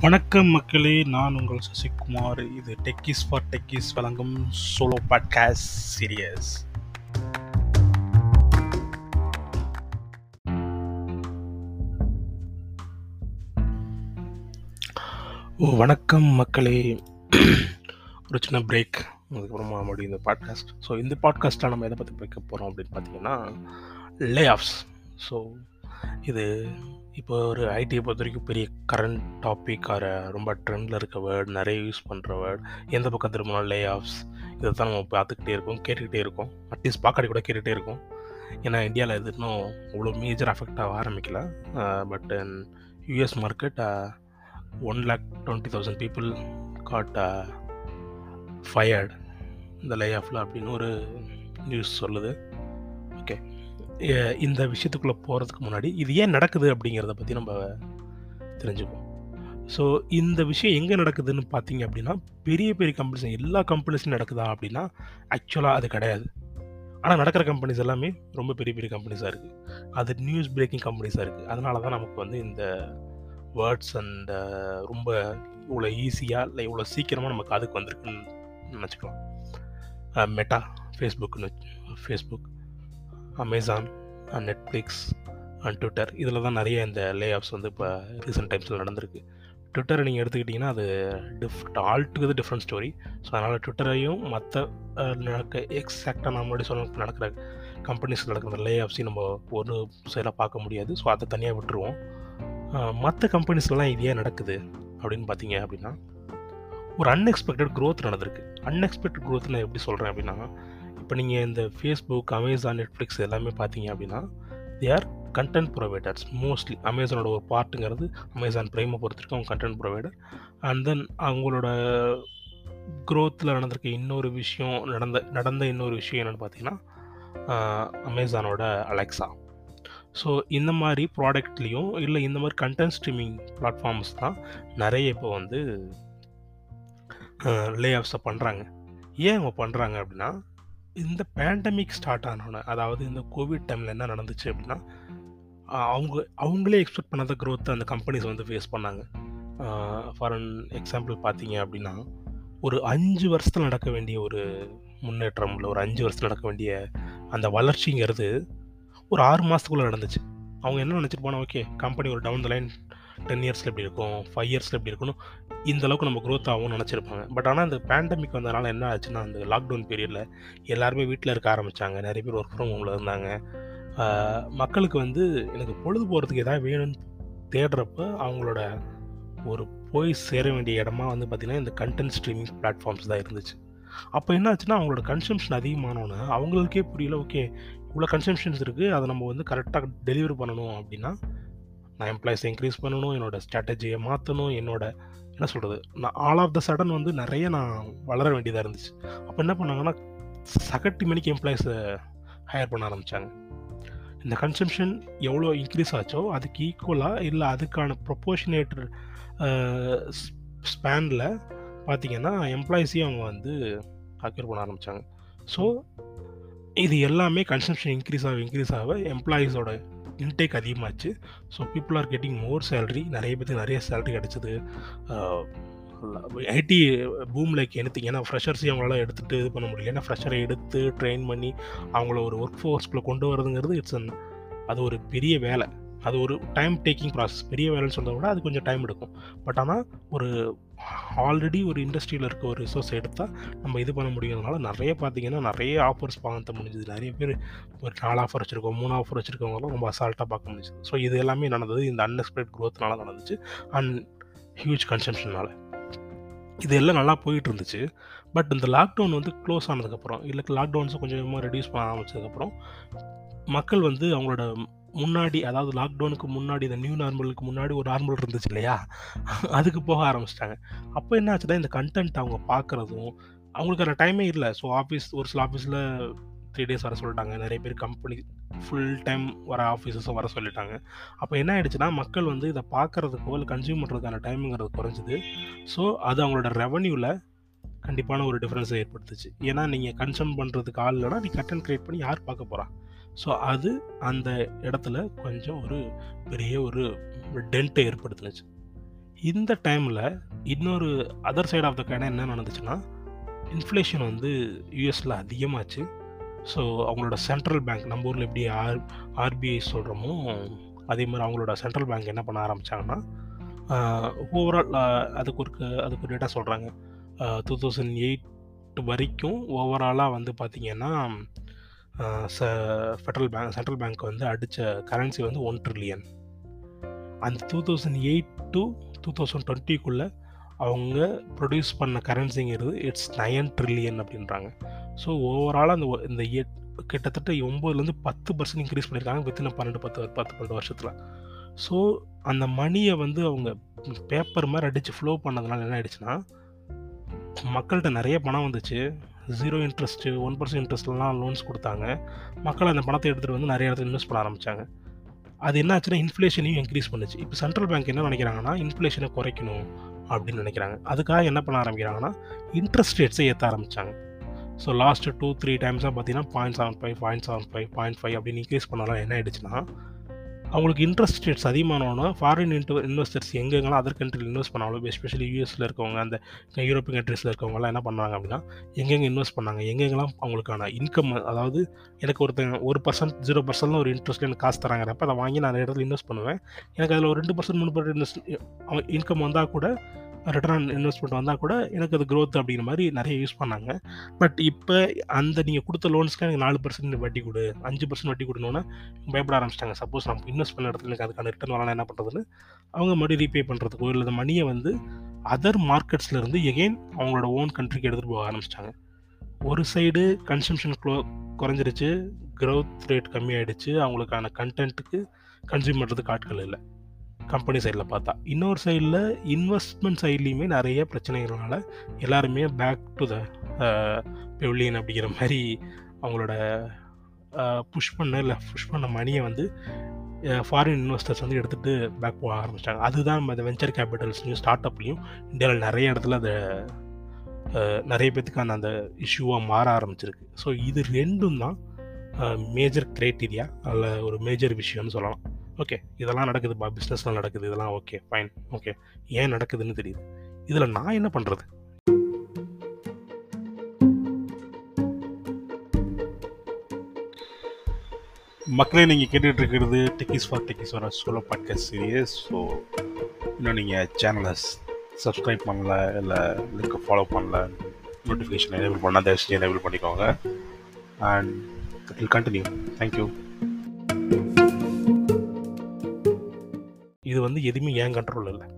வணக்கம் மக்களே நான் உங்கள் சசிகுமார். இது டெக்கிஸ் ஃபார் டெக்கிஸ் வழங்கும் சோலோ பாட்காஸ்ட் சீரியஸ் ஓ வணக்கம் மக்களே. ஒரு சின்ன பிரேக் அதுக்கப்புறமா மறுபடியும் இந்த பாட்காஸ்ட் ஸோ இந்த பாட்காஸ்ட்டில் நம்ம எதை பற்றி பேக்க போகிறோம் அப்படின்னு பார்த்தீங்கன்னா லே ஆஃப்ஸ் ஸோ இது இப்போ ஒரு ஐடியை பொறுத்த வரைக்கும் பெரிய கரண்ட் டாபிக் ரொம்ப ட்ரெண்டில் இருக்க வேர்ட் நிறைய யூஸ் பண்ணுற வேர்ட் எந்த பக்கம் திரும்பினாலும் லே ஆஃப்ஸ் இதை தான் நம்ம பார்த்துக்கிட்டே இருக்கோம் கேட்டுக்கிட்டே இருக்கோம். அட்லீஸ்ட் பார்க்காடி கூட கேட்டுகிட்டே இருக்கோம். ஏன்னா இந்தியாவில் இது இன்னும் அவ்வளோ மேஜர் அஃபெக்ட் ஆக ஆரம்பிக்கல. But US market one lakh twenty thousand people got fired இந்த லே ஆஃபில் அப்படின்னு ஒரு நியூஸ் சொல்லுது. இந்த விஷயத்துக்குள்ளே போகிறதுக்கு முன்னாடி இது ஏன் நடக்குது அப்படிங்கிறத பற்றி நம்ம தெரிஞ்சுப்போம். ஸோ இந்த விஷயம் எங்கே நடக்குதுன்னு பார்த்தீங்க அப்படின்னா பெரிய பெரிய கம்பெனிஸ் எல்லா கம்பெனிஸும் நடக்குதா அப்படின்னா ஆக்சுவலாக அது கிடையாது. ஆனால் நடக்கிற கம்பெனிஸ் எல்லாமே ரொம்ப பெரிய பெரிய கம்பெனிஸாக இருக்குது அது நியூஸ் பிரேக்கிங் கம்பெனிஸாக இருக்குது அதனால தான் நமக்கு வந்து இந்த வேர்ட்ஸ் அண்ட் ரொம்ப இவ்வளோ ஈஸியாக இல்லை இவ்வளோ சீக்கிரமாக நமக்கு அதுக்கு வந்திருக்குன்னு நினச்சிக்கலாம். Meta ஃபேஸ்புக்னு Facebook Amazon and Netflix and Twitter இதில் தான் நிறைய இந்த லே ஆஃப்ஸ் வந்து இப்போ ரீசெண்ட் டைம்ஸில் நடந்திருக்கு. ட்விட்டரை நீங்கள் எடுத்துக்கிட்டிங்கன்னா அது டிஃப்ரெண்ட் ஆல்ட்டுக்குது டிஃப்ரெண்ட் ஸ்டோரி ஸோ அதனால் ட்விட்டரையும் மற்ற நடக்க எக்ஸாக்டாக நான் முன்னாடி சொன்ன நடக்கிற கம்பெனிஸ் நடக்கிற லே ஆஃப்ஸையும் நம்ம ஒரு சைடாக பார்க்க முடியாது. ஸோ அதை தனியாக விட்டுருவோம். மற்ற கம்பெனிஸ்லாம் இது ஏன் நடக்குது அப்படின்னு பார்த்தீங்க அப்படின்னா ஒரு அன்எக்ஸ்பெக்டட் க்ரோத் நடந்திருக்கு. அன்எக்ஸ்பெக்டட் க்ரோத் நான் எப்படி சொல்கிறேன் அப்படின்னா இப்போ நீங்கள் இந்த ஃபேஸ்புக் அமேசான் நெட்ஃப்ளிக்ஸ் எல்லாமே பார்த்தீங்க அப்படின்னா they are content providers mostly அமேசானோட ஒரு பார்ட்டுங்கிறது அமேசான் ப்ரைமை பொறுத்திருக்கு அவங்க கண்டென்ட் ப்ரொவைடர் அண்ட் தென் அவங்களோட க்ரோத்தில் நடந்திருக்க இன்னொரு விஷயம் நடந்த நடந்த இன்னொரு விஷயம் என்னென்னு பார்த்தீங்கன்னா அமேசானோட அலெக்ஸா ஸோ இந்த மாதிரி ப்ராடக்ட்லேயும் இல்லை இந்த மாதிரி கண்டென்ட் ஸ்ட்ரீமிங் பிளாட்ஃபார்ம்ஸ் தான் நிறைய இப்போ வந்து லே ஆஃப்ஸை பண்ணுறாங்க ஏன் அவங்க பண்ணுறாங்க அப்படின்னா இந்த பேண்டமிக் ஸ்டார்ட் ஆனோன்னே அதாவது இந்த கோவிட் டைமில் என்ன நடந்துச்சு அப்படின்னா அவங்க அவங்களே எக்ஸ்பெக்ட் பண்ணாத க்ரோத்தை அந்த கம்பெனிஸ் வந்து ஃபேஸ் பண்ணாங்க. ஃபார் அன் எக்ஸாம்பிள் பார்த்தீங்க அப்படின்னா ஒரு அஞ்சு வருஷத்தில் நடக்க வேண்டிய ஒரு முன்னேற்றம் இல்லை ஒரு அஞ்சு வருஷத்தில் நடக்க வேண்டிய அந்த வளர்ச்சிங்கிறது ஒரு ஆறு மாதத்துக்குள்ளே நடந்துச்சு. அவங்க என்ன நினச்சிட்டு போனால் ஓகே கம்பெனி ஒரு டவுன் த லைன் டென் இயர்ஸில் எப்படி இருக்கும் ஃபைவ் இயர்ஸில் எப்படி இருக்கணும் இந்த அளவுக்கு நம்ம க்ரோத் ஆகும்னு நினச்சிருப்பாங்க. பட் ஆனால் இந்த பேண்டமிக் வந்ததுனால என்ன ஆச்சுன்னா அந்த லாக்டவுன் பீரியடில் எல்லாருமே வீட்டில் இருக்க ஆரம்பித்தாங்க நிறைய பேர் ஒர்க் ஃப்ரம் ஹோமில் இருந்தாங்க. மக்களுக்கு வந்து எனக்கு பொழுது போகிறதுக்கு எதாவது வேணும்னு தேடுறப்ப அவங்களோட ஒரு போய் சேர வேண்டிய இடமா வந்து பார்த்திங்கன்னா இந்த கண்டென்ட் ஸ்ட்ரீமிங் பிளாட்ஃபார்ம்ஸ் தான் இருந்துச்சு. அப்போ என்ன ஆச்சுன்னா அவங்களோட கன்சம்ஷன் அதிகமானோன்னு அவங்களுக்கே புரியல ஓகே இவ்வளோ கன்சம்ஷன்ஸ் இருக்குது அதை நம்ம வந்து கரெக்டாக டெலிவரி பண்ணணும் அப்படின்னா நான் எம்ப்ளாயிஸ் இன்க்ரீஸ் பண்ணணும் என்னோடய ஸ்ட்ராட்டஜியை மாற்றணும் என்னோட என்ன சொல்கிறது நான் ஆல் ஆஃப் த சடன் வந்து நிறைய நான் வளர வேண்டியதாக இருந்துச்சு. அப்போ என்ன பண்ணாங்கன்னா சகட்டி மணிக்கு எம்ப்ளாயிஸை ஹையர் பண்ண ஆரம்பித்தாங்க இந்த கன்சம்ஷன் எவ்வளோ இன்க்ரீஸ் ஆச்சோ அதுக்கு ஈக்குவலாக இல்லை அதுக்கான ப்ரொப்போஷனேட்டர் ஸ்பேனில் பார்த்திங்கன்னா எம்ப்ளாயிஸையும் அவங்க வந்து அக்யூர் பண்ண ஆரம்பித்தாங்க ஸோ இது எல்லாமே கன்சம்ஷன் இன்க்ரீஸ் ஆக இன்க்ரீஸ் ஆக எம்ப்ளாயீஸோட இன்டேக் அதிகமாச்சு. So people are getting more salary நிறைய பேருக்கு நிறைய சேல்ரி கிடச்சிது. ஐடி பூம் லைக் எனத்திங் ஏன்னா ஃப்ரெஷர்ஸையும் அவங்களால எடுத்துகிட்டு இது பண்ண முடியல. ஏன்னா ஃப்ரெஷரை எடுத்து ட்ரெயின் பண்ணி அவங்கள ஒரு ஒர்க் ஃபோர்ஸ்குள்ளே கொண்டு வரதுங்கிறது இட்ஸ் அன் அது ஒரு பெரிய வேலை. அது ஒரு டைம் டேக்கிங் ப்ராசஸ் பெரிய வேலைன்னு சொல்கிறத விட அது கொஞ்சம் டைம் எடுக்கும். பட் ஆனால் ஒரு ஆல்ரெடி ஒரு இண்டஸ்ட்ரியில் இருக்க ஒரு ரிசோர்ஸ் எடுத்தால் நம்ம இது பண்ண முடியுறதுனால நிறைய பார்த்தீங்கன்னா நிறைய ஆஃபர்ஸ் பார்க்க முடிஞ்சுது. நிறைய பேர் ஒரு நாலு ஆஃபர் வச்சுருக்கோம் மூணு ஆஃபர் வச்சுருக்கவங்களாம் ரொம்ப அசால்ட்டாக பார்க்க முடிஞ்சுது. ஸோ இது எல்லாமே நடந்தது. இந்த அன்எக்ஸ்பெக்ட் க்ரோத்னால நடந்துச்சு. அண்ட் ஹியூஜ் கன்சம்ஷனால் இது எல்லாம் நல்லா போயிட்டு இருந்துச்சு பட் இந்த லாக்டவுன் வந்து க்ளோஸ் ஆனதுக்கப்புறம் இல்லை லாக்டவுன்ஸை கொஞ்சம் கொஞ்சமாக ரெடியூஸ் பண்ண ஆரம்பிச்சதுக்கப்புறம் மக்கள் வந்து அவங்களோட முன்னாடி அதாவது லாக்டவுனுக்கு முன்னாடி இந்த நியூ நார்மலுக்கு முன்னாடி ஒரு நார்மல் இருந்துச்சு இல்லையா? அதுக்கு போக ஆரம்பிச்சிட்டாங்க. அப்போ என்ன ஆச்சுன்னா இந்த கண்டென்ட் அவங்க பார்க்குறதும் அவங்களுக்கான டைமே இல்லை. ஸோ ஆஃபீஸ் ஒரு சில ஆஃபீஸில் த்ரீ டேஸ் வர சொல்லிட்டாங்க. நிறைய பேர் கம்பெனி ஃபுல் டைம் வர ஆஃபீஸஸும் வர சொல்லிட்டாங்க. அப்போ என்ன ஆயிடுச்சுன்னா மக்கள் வந்து இதை பார்க்குறதுக்கோ இல்லை கன்சியூம் பண்ணுறதுக்கான டைமுங்கிறது குறைஞ்சிது. ஸோ அது அவங்களோட ரெவன்யூவில் கண்டிப்பான ஒரு டிஃப்ரென்ஸை ஏற்படுத்துச்சு. ஏன்னா நீங்கள் கன்சூம் பண்ணுறதுக்கு ஆள் இல்லைனா நீ கட்டன் க்ரியேட் பண்ணி யார் பார்க்க போகிறா ஸோ அது அந்த இடத்துல கொஞ்சம் ஒரு பெரிய ஒரு டென்ட்டை ஏற்படுத்துனுச்சு. இந்த டைமில் இன்னொரு other side of the coin என்ன நடந்துச்சுன்னா இன்ஃப்ளேஷன் வந்து யூஎஸில் அதிகமாச்சு. ஸோ அவங்களோட சென்ட்ரல் பேங்க் நம்ம ஊரில் எப்படி ஆர் ஆர்பிஐ சொல்கிறோமோ அதே மாதிரி அவங்களோட சென்ட்ரல் பேங்க் என்ன பண்ண ஆரம்பித்தாங்கன்னா ஓவரால் அதுக்கு ஒரு அதுக்கு ஒரு டேட்டா சொல்கிறாங்க டூ தௌசண்ட் எயிட் வரைக்கும் ஓவராலாக வந்து பார்த்திங்கன்னா ஃபெட்ரல் பேங்க் சென்ட்ரல் பேங்க் வந்து அடித்த கரன்சி வந்து ஒன் ட்ரில்லியன். அந்த two thousand eight to two thousand டுவெண்ட்டிக்குள்ளே அவங்க ப்ரொடியூஸ் பண்ண கரன்சிங்கிறது இட்ஸ் நயன் ட்ரில்லியன் அப்படின்றாங்க. ஸோ ஓவராலாக அந்த இந்த எட் கிட்டத்தட்ட ஒம்பதுலேருந்து பத்து பர்சன்ட் இன்க்ரீஸ் பண்ணியிருக்காங்க வித்தின் பன்னெண்டு பத்து பத்து பன்னெண்டு வருஷத்தில். ஸோ அந்த மணியை வந்து அவங்க பேப்பர் மாதிரி அடித்து ஃப்ளோ பண்ணதுனால என்ன ஆயிடுச்சுன்னா மக்கள்கிட்ட நிறைய பணம் வந்துச்சு. ஜீரோ இன்ட்ரெஸ்ட்டு ஒன் பர்சன்ட் இன்ட்ரெஸ்ட்லாம் லோன்ஸ் கொடுத்தாங்க. மக்கள் அந்த பணத்தை எடுத்துகிட்டு வந்து நிறைய இடத்துல இன்வெஸ்ட் பண்ண ஆரம்பித்தாங்க அது என்ன ஆச்சுன்னா இன்ஃப்ளேஷனையும் இன்க்ரீஸ் பண்ணுச்சு. இப்போ சென்ட்ரல் பேங்க் என்ன நினைக்கிறாங்கன்னா இன்ஃப்ளேஷனை குறைக்கணும் அப்படின்னு நினைக்கிறாங்க. அதுக்காக என்ன பண்ண ஆரம்பிக்கிறாங்கன்னா இன்ட்ரெஸ்ட் ரேட்ஸை ஏற்ற ஆரம்பித்தாங்க ஸோ லாஸ்ட்டு டூ த்ரீ டைம்ஸாக பார்த்தீங்கன்னா point seven five point seven five point five அப்படின்னு இன்க்ரீஸ் பண்ணாலும் என்ன ஆயிடுச்சுன்னா அவங்களுக்கு இன்ட்ரெஸ்ட் ரேட்ஸ் அதிகமானோன்னா ஃபாரின் இன்ட்டு இன்வெஸ்டர்ஸ் எங்கெங்கெல்லாம் அதர் கண்ட்ரியில் இன்வெஸ்ட் பண்ணாலும் எஸ்பெஷலி யூஎஸில் இருக்கவங்க அந்த யூரோப்பியன் கண்ட்ரீஸில் இருக்கவங்கலாம் என்ன பண்ணுறாங்க அப்படின்னா எங்கெங்கே இன்வெஸ்ட் பண்ணாங்க எங்கெங்கெல்லாம் அவங்களுக்கான இன்கம் அதாவது எனக்கு ஒருத்தங்க ஒரு பர்சன்ட் ஜீரோ பர்சன்ட்னு ஒரு இன்ட்ரெஸ்ட்ல எனக்கு காசு தராங்கிறப்ப அதை வாங்கி நான் நிறைய இடத்துல இன்வெஸ்ட் பண்ணுவேன். எனக்கு அதில் ஒரு ரெண்டு பர்சன்ட் மூணு பர்சன்ட் இன்வெஸ்ட் இன்கம் வந்தால் கூட ரிட்டர்ன் இன்வெஸ்ட்மெண்ட் வந்தால் கூட எனக்கு அது growth அப்படிங்கிற மாதிரி நிறைய யூஸ் பண்ணாங்க. பட் இப்போ அந்த நீங்கள் கொடுத்த லோன்ஸ்க்கு எனக்கு நாலு பர்சன்ட் வட்டி கொடு அஞ்சு பர்சன்ட் வட்டி கொடுனோன்னா பயப்பட ஆரம்பிச்சிட்டாங்க. சப்போஸ் நம்ம இன்வெஸ்ட் பண்ண இடத்துல எனக்கு அதுக்கான ரிட்டர்ன் வரலாம் என்ன பண்ணுறதுன்னு அவங்க மறுபடியும் ரீபே பண்ணுறதுக்கோ இல்லை மணியை வந்து அதர் மார்க்கெட்ஸ்லேருந்து எகெயின் அவங்களோட ஓன் கண்ட்ரிக்கு எடுத்துகிட்டு போக ஆரம்பிச்சிட்டாங்க. ஒரு சைடு கன்சம்ஷன் க்ளோ குறைஞ்சிருச்சு growth ரேட் கம்மியாயிடுச்சு அவங்களுக்கான கண்டென்ட்டுக்கு கன்சியூம் பண்ணுறதுக்கு ஆட்கள் இல்லை. கம்பெனி சைடில் பார்த்தா. இன்னொரு சைடில் இன்வெஸ்ட்மெண்ட் சைட்லேயுமே நிறைய பிரச்சனைகள்னால எல்லாருமே பேக் டு த பெவிலியன் அப்படிங்கிற மாதிரி அவங்களோட புஷ் பண்ண இல்லை புஷ் பண்ண மணியை வந்து ஃபாரின் இன்வெஸ்டர்ஸ் வந்து எடுத்துகிட்டு பேக் போக ஆரம்பிச்சிட்டாங்க. அதுதான் நம்ம இந்த வெஞ்சர் கேபிட்டல்ஸ்லையும் ஸ்டார்ட் அப்லையும் இந்தியாவில் நிறைய இடத்துல அதை நிறைய பேத்துக்கான அந்த இஷ்யூவாக மாற ஆரம்பிச்சிருக்கு. ஸோ இது ரெண்டும் தான் மேஜர் க்ரைட்டீரியா அதில் ஒரு மேஜர் விஷயம்னு சொல்லலாம். ஓகே இதெல்லாம் நடக்குதுப்பா பிஸ்னஸ்லாம் நடக்குது இதெல்லாம் ஓகே ஃபைன் ஓகே. ஏன் நடக்குதுன்னு தெரியுது. இதில் நான் என்ன பண்ணுறது மக்களே நீங்கள் கேட்டுட்டு இருக்கிறது டெக்கிஸ் ஃபார் டெக்கிஸ் வர சோலோ பாட்காஸ்ட் சீரியஸ் ஸோ இன்னும் நீங்கள் சேனலை சப்ஸ்கிரைப் பண்ணல இல்லை லிங்க்கை ஃபாலோ பண்ணல நோட்டிஃபிகேஷன் எனேபிள் பண்ணால் தயவு செஞ்சு எனேபிள் பண்ணிக்கோங்க. And it will continue thank you இது வந்து எதுவுமே ஏன் கண்ட்ரோல் இல்லை.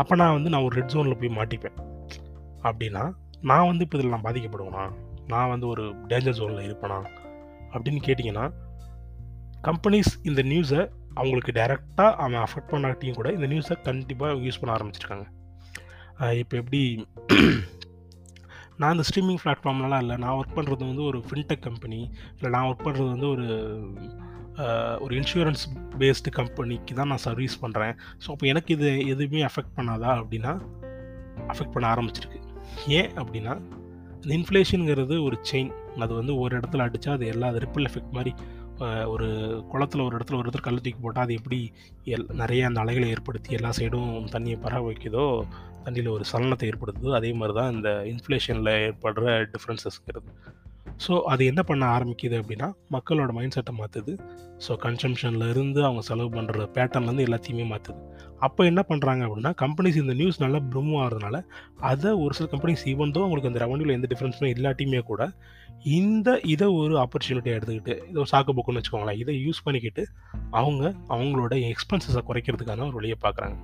அப்போ நான் வந்து நான் ஒரு ரெட் ஜோனில் போய் மாட்டிப்பேன். அப்படின்னா நான் வந்து இப்போ இதில் நான் பாதிக்கப்படுவேனா? நான் வந்து ஒரு டேஞ்சர் ஜோனில் இருப்பேனா? அப்படின்னு கேட்டிங்கன்னா கம்பெனிஸ் இந்த நியூஸை அவங்களுக்கு டைரெக்டாக அவன் அஃபெக்ட் பண்ணாட்டியும் கூட இந்த நியூஸை கண்டிப்பாக யூஸ் பண்ண ஆரம்பிச்சிருக்காங்க. இப்போ எப்படி நான் இந்த ஸ்ட்ரீமிங் பிளாட்ஃபார்ம்லலாம் இல்லை. நான் ஒர்க் பண்ணுறது வந்து ஒரு ஃபின்டெக் கம்பெனி இல்லை நான் ஒர்க் பண்ணுறது வந்து ஒரு ஒரு இன்சூரன்ஸ் பேஸ்டு கம்பெனிக்கு தான் நான் சர்வீஸ் பண்ணுறேன் ஸோ அப்போ எனக்கு இது எதுவுமே அஃபெக்ட் பண்ணாதா அப்படின்னா அஃபெக்ட் பண்ண ஆரம்பிச்சிருக்கு. ஏன் அப்படின்னா இந்த இன்ஃப்ளேஷனுங்கிறது ஒரு செயின் அது வந்து ஒரு இடத்துல அடித்தா அது எல்லா ரிப்பிள் எஃபெக்ட் மாதிரி ஒரு குளத்துல ஒரு இடத்துல ஒரு இடத்துல கல் தூக்கி போட்டால் அது எப்படி எல் நிறைய அந்த அலைகளை ஏற்படுத்தி எல்லா சைடும் தண்ணியை பரவ வைக்குதோ தண்ணியில் ஒரு சலனத்தை ஏற்படுத்துதோ. அதே மாதிரி தான் இந்த இன்ஃப்ளேஷனில் ஏற்படுற டிஃப்ரென்சஸ்ங்கிறது ஸோ அது என்ன பண்ண ஆரம்பிக்குது அப்படின்னா மக்களோட மைண்ட் செட்டை மாற்றுது ஸோ கன்சம்ஷனில் இருந்து அவங்க செலவு பண்ணுற பேட்டர்ன்லேருந்து எல்லாத்தையுமே மாற்றுது அப்போ என்ன பண்ணுறாங்க அப்படின்னா கம்பெனிஸ் இந்த நியூஸ் நல்லா ப்ரூவ் ஆகிறதுனால அதை ஒரு சில கம்பெனிஸ் ஈவன் தோ அவங்களுக்கு அந்த ரெவன்யூவில் எந்த டிஃப்ரென்ஸுமே இல்லாட்டியுமே கூட இந்த இதை ஒரு ஆப்பர்ச்சுனிட்டி எடுத்துக்கிட்டு இதை ஒரு சாக்கு போக்குன்னு வச்சுக்கோங்களேன் இதை யூஸ் பண்ணிக்கிட்டு அவங்க அவங்களோட எக்ஸ்பென்சஸை குறைக்கிறதுக்கான ஒரு வழியை பார்க்குறாங்க.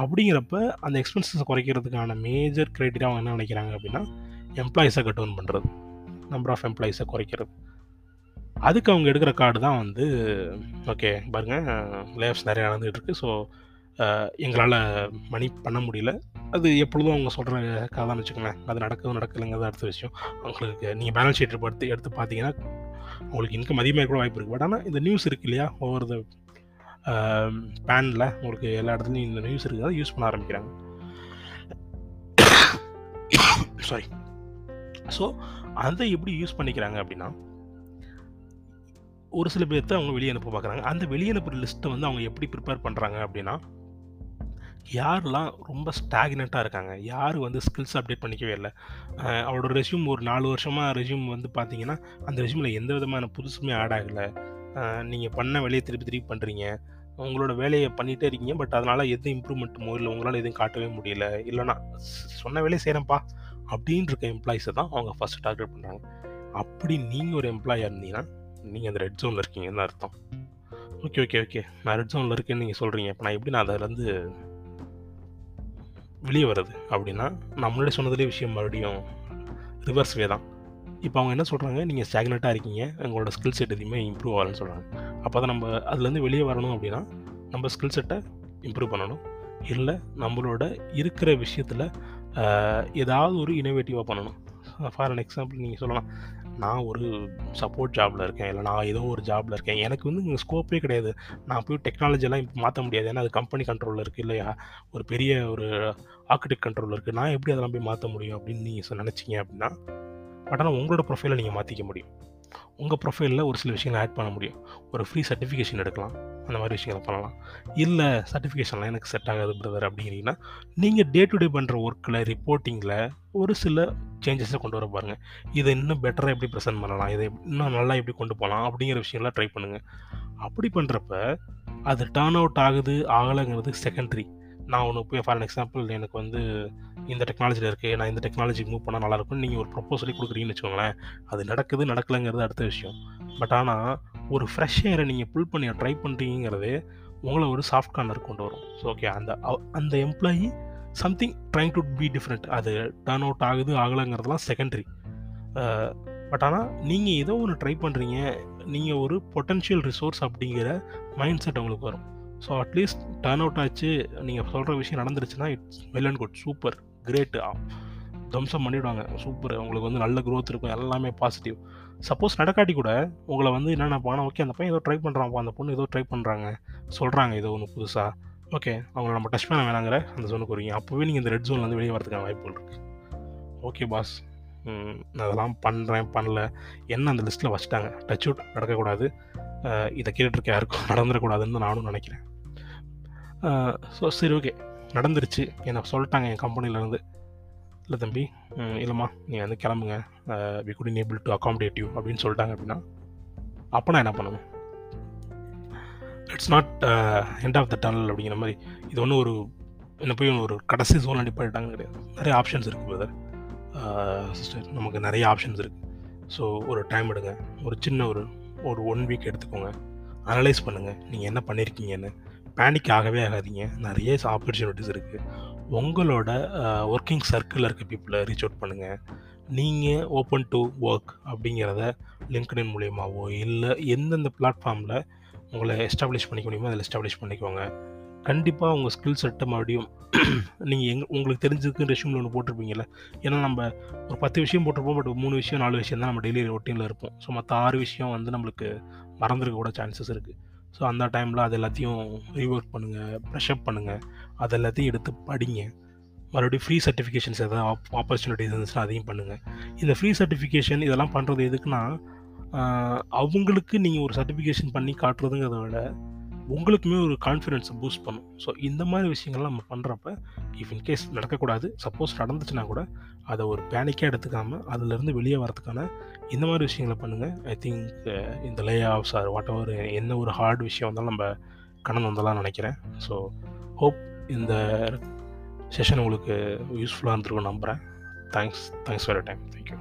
அப்படிங்கிறப்ப அந்த எக்ஸ்பென்சஸை குறைக்கிறதுக்கான மேஜர் க்ரைட்டீரியா அவங்க என்ன நினைக்கிறாங்க அப்படின்னா எம்ப்ளாயிஸை கட் டவுன் பண்ணுறது நம்பர் ஆஃப் எம்ப்ளாயிஸை குறைக்கிறது. அதுக்கு அவங்க எடுக்கிற கார்டு தான் வந்து ஓகே பாருங்கள் லேப்ஸ் நிறையா நடந்துகிட்டு இருக்குது ஸோ எங்களால் மணி பண்ண முடியல. அது எப்பொழுதும் அவங்க சொல்கிற கதை வச்சுக்கோங்களேன். அது நடக்குது நடக்கலைங்கிறது அடுத்த விஷயம். அவங்களுக்கு நீங்கள் பேலன்ஸ் ஷீட் எடுத்து எடுத்து பார்த்தீங்கன்னா உங்களுக்கு இன்கம் அதிகமாக கூட வாய்ப்பு இருக்குது பட் ஆனால் இந்த நியூஸ் இருக்கு இல்லையா? ஒவ்வொரு பேனில் உங்களுக்கு எல்லா இடத்துலையும் இந்த நியூஸ் இருக்குது. அதை யூஸ் பண்ண ஆரம்பிக்கிறாங்க. சாரி ஸோ அதை எப்படி யூஸ் பண்ணிக்கிறாங்க அப்படின்னா ஒரு சில பேர்த்த அவங்க வெளியே அனுப்ப பார்க்குறாங்க அந்த வெளியே அனுப்புகிற லிஸ்ட்டை வந்து அவங்க எப்படி ப்ரிப்பேர் பண்ணுறாங்க அப்படின்னா யாரெல்லாம் ரொம்ப ஸ்டாக்னெண்ட்டாக இருக்காங்க யார் வந்து ஸ்கில்ஸ் அப்டேட் பண்ணிக்கவே இல்லை அவரோட ரெஸ்யூம் ஒரு நாலு வருஷமாக ரெஸ்யூம் வந்து பார்த்தீங்கன்னா அந்த ரெஸ்யூமில் எந்த விதமான புதுசுமே ஆட் ஆகலை நீங்கள் பண்ண வேலையை திருப்பி திருப்பி பண்ணுறீங்க உங்களோட வேலையை பண்ணிகிட்டே இருக்கீங்க. பட் அதனால் எது இம்ப்ரூவ்மெண்ட்டுமோ இல்லை உங்களால் எதுவும் காட்டவே முடியல. இல்லைனா சொன்ன வேலையை செய்கிறேன்ப்பா அப்படின்னு இருக்க எம்ப்ளாயிஸை தான் அவங்க ஃபஸ்ட்டு டார்கெட் பண்ணுறாங்க அப்படி நீங்கள் ஒரு எம்ப்ளாயாக இருந்தீங்கன்னா நீங்கள் அந்த ரெட் ஜோனில் இருக்கீங்கன்னு அர்த்தம். Okay okay okay. நான் ரெட் ஜோனில் இருக்கேன்னு நீங்கள் சொல்கிறீங்க இப்போ நான் எப்படி நான் அதிலேருந்து வெளியே வர்றது? அப்படின்னா நான் முன்னாடி சொன்னதுலேயே விஷயம் மறுபடியும் ரிவர்ஸ் வே தான். இப்போ அவங்க என்ன சொல்கிறாங்க நீங்கள் ஸ்டாக்னட்டாக இருக்கீங்க. உங்களோட ஸ்கில் செட் எதுவுமே இம்ப்ரூவ் ஆகலன்னு சொல்கிறாங்க அப்போ தான் நம்ம அதுலேருந்து வெளியே வரணும் அப்படின்னா நம்ம ஸ்கில் செட்டை இம்ப்ரூவ் பண்ணணும். இல்லை நம்மளோட இருக்கிற விஷயத்தில் ஏதாவது ஒரு இனோவேட்டிவாக பண்ணணும். ஃபார் அன் எக்ஸாம்பிள் நீங்கள் சொல்லலாம். நான் ஒரு சப்போர்ட் ஜாபில் இருக்கேன். இல்லை நான் ஏதோ ஒரு ஜாபில் இருக்கேன். எனக்கு வந்து இங்கே ஸ்கோப்பே கிடையாது. நான் போய் டெக்னாலஜியெல்லாம் இப்போ மாற்ற முடியாது. ஏன்னா அது கம்பெனி கண்ட்ரோலில் இருக்குது இல்லையா? ஒரு பெரிய ஒரு ஆர்கிடெக்ட் கண்ட்ரோலில் இருக்குது நான் எப்படி அதெல்லாம் போய் மாற்ற முடியும் அப்படின்னு நீங்கள் நினச்சிங்க அப்படின்னா பட் ஆனால் உங்களோட ப்ரொஃபைலை நீங்கள் மாற்றிக்க முடியும். உங்கள் ப்ரொஃபைலில் ஒரு சில விஷயங்களை ஆட் பண்ண முடியும். ஒரு ஃப்ரீ சர்டிஃபிகேஷன் எடுக்கலாம். அந்த மாதிரி விஷயங்களை பண்ணலாம். இல்லை சர்டிஃபிகேஷன்லாம் எனக்கு செட் ஆகாது பிரதர் அப்படிங்கிறீங்கன்னா நீங்கள் டே டு டே பண்ணுற ஒர்க்கில் ரிப்போர்ட்டிங்கில் ஒரு சில சேஞ்சஸை கொண்டு வர பாருங்கள் இதை இன்னும் பெட்டராக எப்படி ப்ரெசென்ட் பண்ணலாம்? இதை இன்னும் நல்லா எப்படி கொண்டு போகலாம்? அப்படிங்கிற விஷயம்லாம் ட்ரை பண்ணுங்கள் அப்படி பண்ணுறப்ப அது டேர்ன் அவுட் ஆகுது ஆகலைங்கிறது செகண்ட்ரி நான் ஒன்று போய் ஃபார் எக்ஸாம்பிள் எனக்கு வந்து இந்த டெக்னாலஜியில் இருக்குது நான் இந்த டெக்னாலஜி மூவ் பண்ணால் நல்லாயிருக்கும்னு நீங்கள் ஒரு ப்ரொப்போசலே கொடுக்குறீங்கன்னு வச்சுக்கோங்களேன். அது நடக்குது நடக்கலைங்கிறது அடுத்த விஷயம். பட் ஆனால் ஒரு ஃப்ரெஷ் ஏரை நீங்கள் புல் பண்ணி ட்ரை பண்ணுறீங்கிறது உங்களை ஒரு சாஃப்ட் கார்னர் கொண்டு வரும். ஸோ ஓகே அந்த அந்த employee something trying to be different அது டர்ன் அவுட் ஆகுது ஆகலைங்கிறதுலாம் செகண்டரி பட் ஆனால் நீங்கள் ஏதோ ஒன்று ட்ரை பண்ணுறீங்க நீங்கள் ஒரு பொட்டன்ஷியல் ரிசோர்ஸ் அப்படிங்கிற மைண்ட் செட் உங்களுக்கு வரும். ஸோ அட்லீஸ்ட் டர்ன் அவுட் ஆச்சு. நீங்கள் சொல்கிற விஷயம் நடந்துருச்சுன்னா it's well and good super great thumbs up பண்ணிவிடுவாங்க சூப்பர் உங்களுக்கு வந்து நல்ல க்ரோத் இருக்கும். எல்லாமே பாசிட்டிவ் சப்போஸ் நடக்காட்டி கூட உங்களை வந்து என்னென்ன போனால் ஓகே அந்த பையன் ஏதோ ட்ரை பண்ணுறான்ப்பா அந்த பொண்ணு ஏதோ ட்ரை பண்ணுறாங்க சொல்கிறாங்க ஏதோ ஒன்று புதுசாக ஓகே அவங்கள நம்ம டச் பண்ண வேணாங்கிற அந்த ஜோனுக்கு வரீங்க. அப்போவே நீங்கள் இந்த ரெட் ஜோன்லேருந்து வெளியே வரதுக்கான வாய்ப்புகள் இருக்குது ஓகே பாஸ் நான் அதெல்லாம் பண்ணுறேன் பண்ணல. என்ன அந்த லிஸ்ட்டில் வச்சுட்டாங்க? டச் அவுட் நடக்கக்கூடாது. இதை கேட்டுருக்க யாருக்கும் நடந்துடக்கூடாதுன்னு நானும் நினைக்கிறேன். ஸோ சரி ஓகே. நடந்துருச்சு. என்னை சொல்லிட்டாங்க என் கம்பெனிலேருந்து இல்லை தம்பி இல்லைம்மா நீங்கள் வந்து கிளம்புங்க. We could able to accommodate you அப்படின்னு சொல்லிட்டாங்க அப்படின்னா அப்போ நான் என்ன பண்ணணும்? It's not end of the tunnel அப்படிங்கிற மாதிரி. இது ஒன்றும் ஒரு என்ன போய் ஒரு கடைசி ஜோன் அடிப்பாட்டாங்க கிடையாது. நிறைய ஆப்ஷன்ஸ் இருக்குது பிரதர் சிஸ்டர் நமக்கு நிறைய ஆப்ஷன்ஸ் இருக்குது ஸோ ஒரு டைம் எடுங்க. ஒரு சின்ன ஒரு ஒரு ஒன் வீக் எடுத்துக்கோங்க. அனலைஸ் பண்ணுங்கள் நீங்கள் என்ன பண்ணியிருக்கீங்கன்னு பேனிக் ஆகவே ஆகாதீங்க. நிறைய ஆப்பர்ச்சுனிட்டிஸ் இருக்குது உங்களோட ஒர்க்கிங் சர்க்கிளில் இருக்க பீப்புளை ரீச் அவுட் பண்ணுங்கள் நீங்கள் ஓப்பன் டு ஒர்க் அப்படிங்கிறத லிங்க்டின் மூலியமாகவோ இல்லை எந்தெந்த பிளாட்ஃபார்மில் உங்களை எஸ்டாப்ளிஷ் பண்ணிக்க முடியுமோ அதில் எஸ்டாப்ளிஷ் பண்ணிக்கோங்க. கண்டிப்பாக உங்கள் ஸ்கில் செட்டை மறுபடியும் நீங்கள் எங் உங்களுக்கு தெரிஞ்சதுக்கு ரெஷ்யூமில் ஒன்று போட்டிருப்பீங்கல்ல. ஏன்னா நம்ம ஒரு பத்து விஷயம் போட்டிருப்போம் பட் மூணு விஷயம் நாலு விஷயம் தான் நம்ம டெய்லி ரொட்டீனில் இருப்போம். ஸோ மற்ற ஆறு விஷயம் வந்து நம்மளுக்கு மறந்துருக்க கூட சான்சஸ் இருக்குது ஸோ அந்த டைமில் அது எல்லாத்தையும் ரீஒர்க் பண்ணுங்கள் ப்ரெஷ்அப் பண்ணுங்கள் அது எல்லாத்தையும் எடுத்து படிங்க. மறுபடியும் ஃப்ரீ சர்டிஃபிகேஷன்ஸ் எதாவது ஆப் ஆப்பர்ச்சுனிட்டிஸ் இருந்துச்சுன்னா அதையும் பண்ணுங்கள் இந்த ஃப்ரீ சர்டிஃபிகேஷன் இதெல்லாம் பண்ணுறது எதுக்குன்னா அவங்களுக்கு நீங்கள் ஒரு சர்டிஃபிகேஷன் பண்ணி காட்டுறதுங்கிறத விட உங்களுக்குமே ஒரு கான்ஃபிடென்ஸை பூஸ்ட் பண்ணும். ஸோ இந்த மாதிரி விஷயங்கள்லாம் நம்ம பண்ணுறப்ப இஃப் இன்கேஸ் நடக்கக்கூடாது சப்போஸ் நடந்துச்சுன்னா கூட அதை ஒரு பேனிக்காக எடுத்துக்காமல் அதுலேருந்து வெளியே வரதுக்கான இந்த மாதிரி விஷயங்களை பண்ணுங்கள் ஐ திங்க் இந்த layoffs or whatever என்ன ஒரு ஹார்ட் விஷயம் வந்தாலும் நம்ம கடந்து வந்தலாம் நினைக்கிறேன். ஸோ ஹோப் இந்த செஷன் உங்களுக்கு யூஸ்ஃபுல்லாக இருந்திருக்கும் நம்புகிறேன் thanks thanks for time thank you